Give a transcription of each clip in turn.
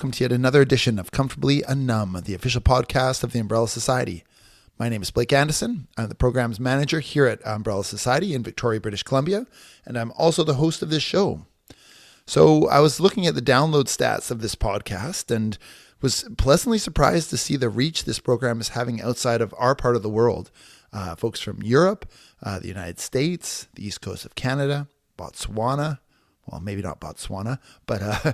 welcome to yet another edition of Comfortably a Numb, the official podcast of the Umbrella Society. My name is Blake Anderson. I'm the programs manager here at Umbrella Society in Victoria, British Columbia, and I'm also the host of this show. So I was looking at the download stats of this podcast and was pleasantly surprised to see the reach this program is having outside of our part of the world. Uh, folks from Europe, uh, the United States, the east coast of Canada, Botswana, well, maybe not Botswana, but uh,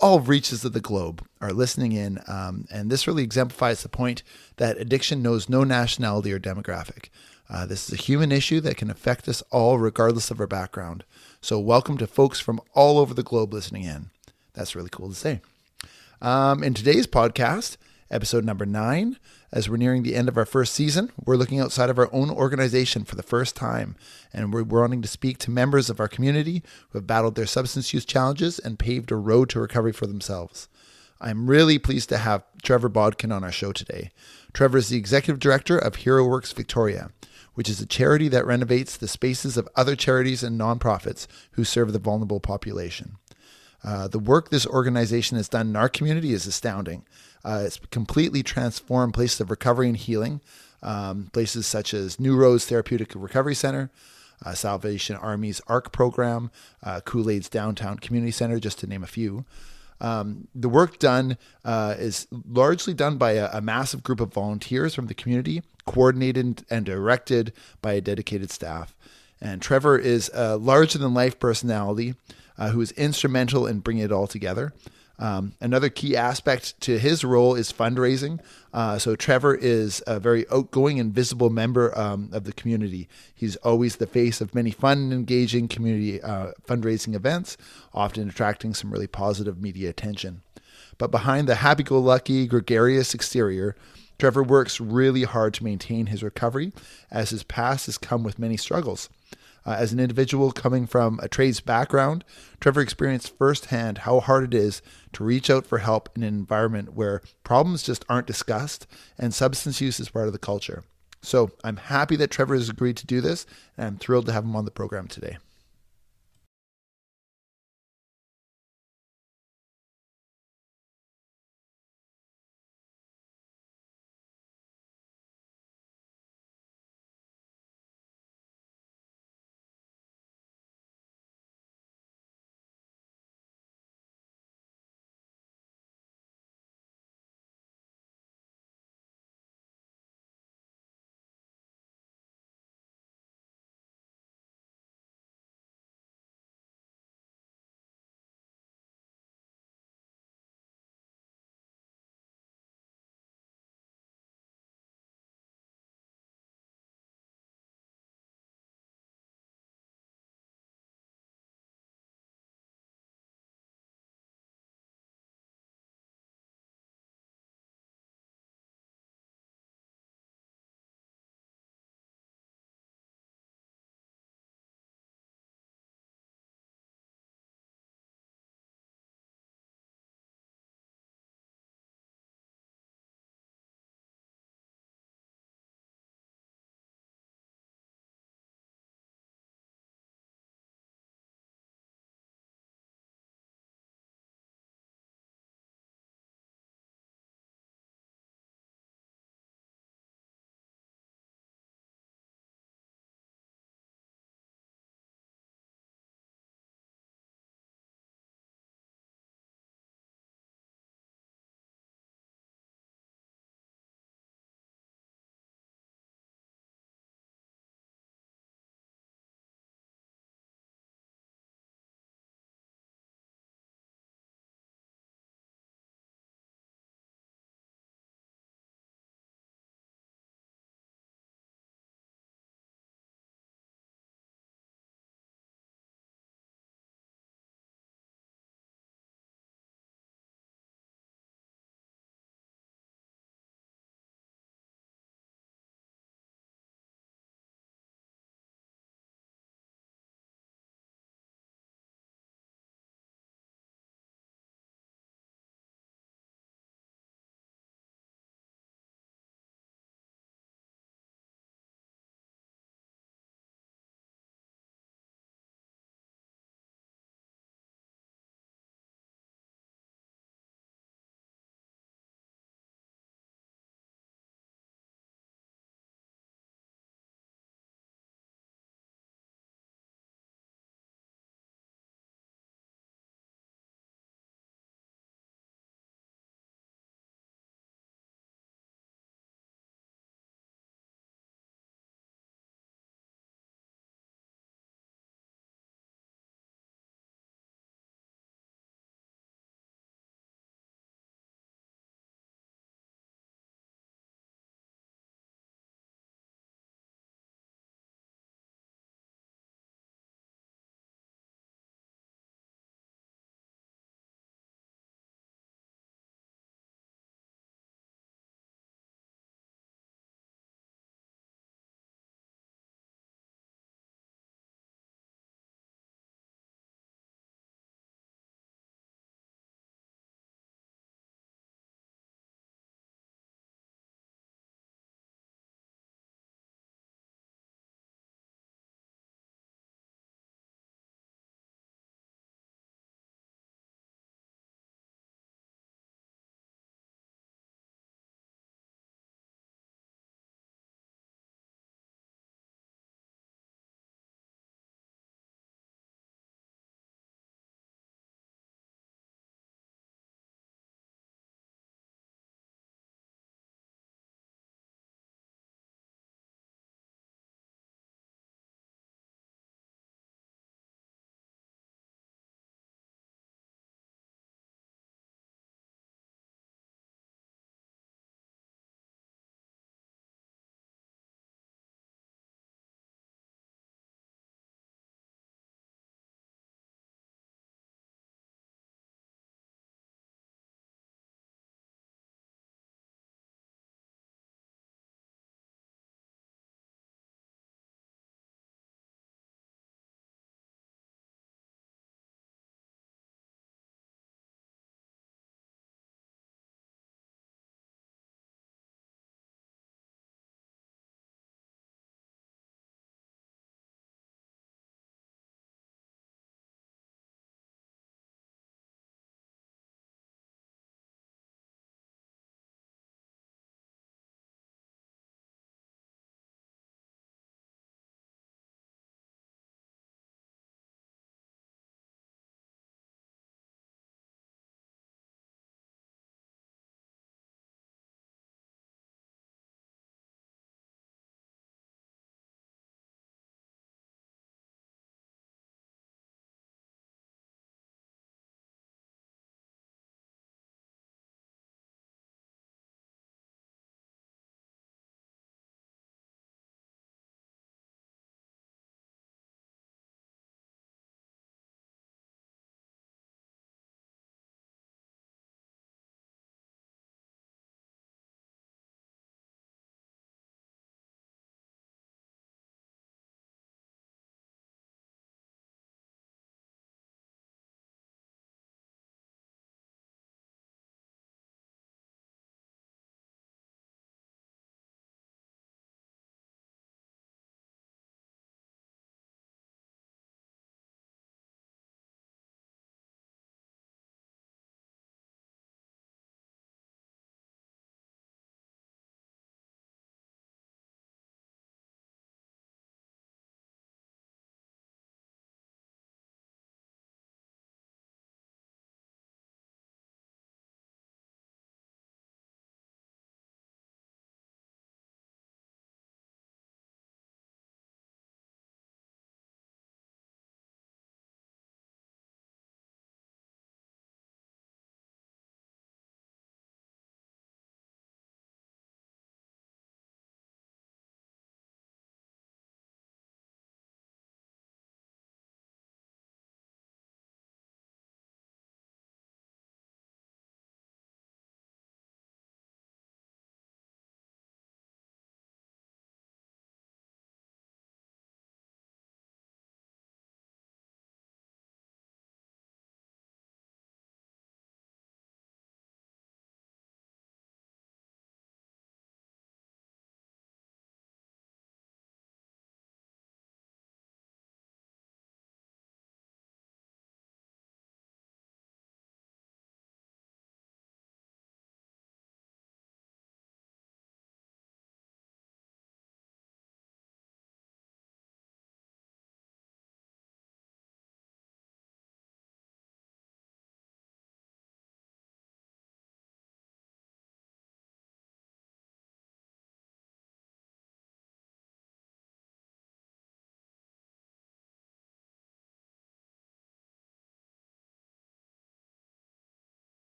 all reaches of the globe are listening in. Um, and this really exemplifies the point that addiction knows no nationality or demographic. Uh, this is a human issue that can affect us all, regardless of our background. So, welcome to folks from all over the globe listening in. That's really cool to say. Um, in today's podcast, episode number nine, as we're nearing the end of our first season, we're looking outside of our own organization for the first time, and we're wanting to speak to members of our community who have battled their substance use challenges and paved a road to recovery for themselves. I'm really pleased to have Trevor Botkin on our show today. Trevor is the executive director of Hero Works Victoria, which is a charity that renovates the spaces of other charities and nonprofits who serve the vulnerable population. Uh, the work this organization has done in our community is astounding. Uh, it's completely transformed places of recovery and healing, um, places such as New Rose Therapeutic Recovery Center, uh, Salvation Army's ARC program, uh, Cool Aid's Downtown Community Center, just to name a few. Um, the work done uh, is largely done by a, a, massive group of volunteers from the community, coordinated and directed by a dedicated staff. And Trevor is a larger than life personality uh, who is instrumental in bringing it all together. Um, another key aspect to his role is fundraising. Uh, so Trevor is a very outgoing and visible member um, of the community. He's always the face of many fun and engaging community uh, fundraising events, often attracting some really positive media attention. But behind the happy-go-lucky, gregarious exterior, Trevor works really hard to maintain his recovery, as his past has come with many struggles. Uh, as an individual coming from a trades background, Trevor experienced firsthand how hard it is to reach out for help in an environment where problems just aren't discussed and substance use is part of the culture. So I'm happy that Trevor has agreed to do this, and I'm thrilled to have him on the program today.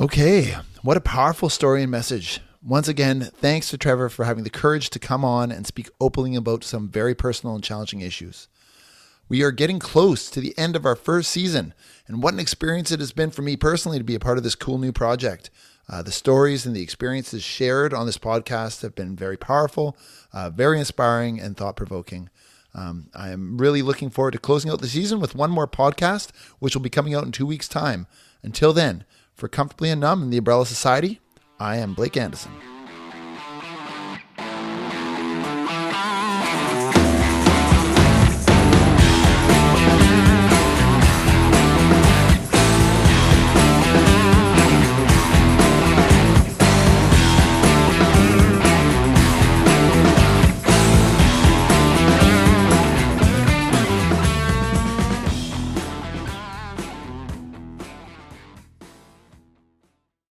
Okay, what a powerful story and message. Once again, thanks to Trevor for having the courage to come on and speak openly about some very personal and challenging issues. We are getting close to the end of our first season, and what an experience it has been for me personally to be a part of this cool new project. Uh, the stories and the experiences shared on this podcast have been very powerful, uh, very inspiring, and thought provoking. Um, I am really looking forward to closing out the season with one more podcast, which will be coming out in two weeks' time. Until then, for Comfortably Numb and the Umbrella Society, I am Blake Anderson.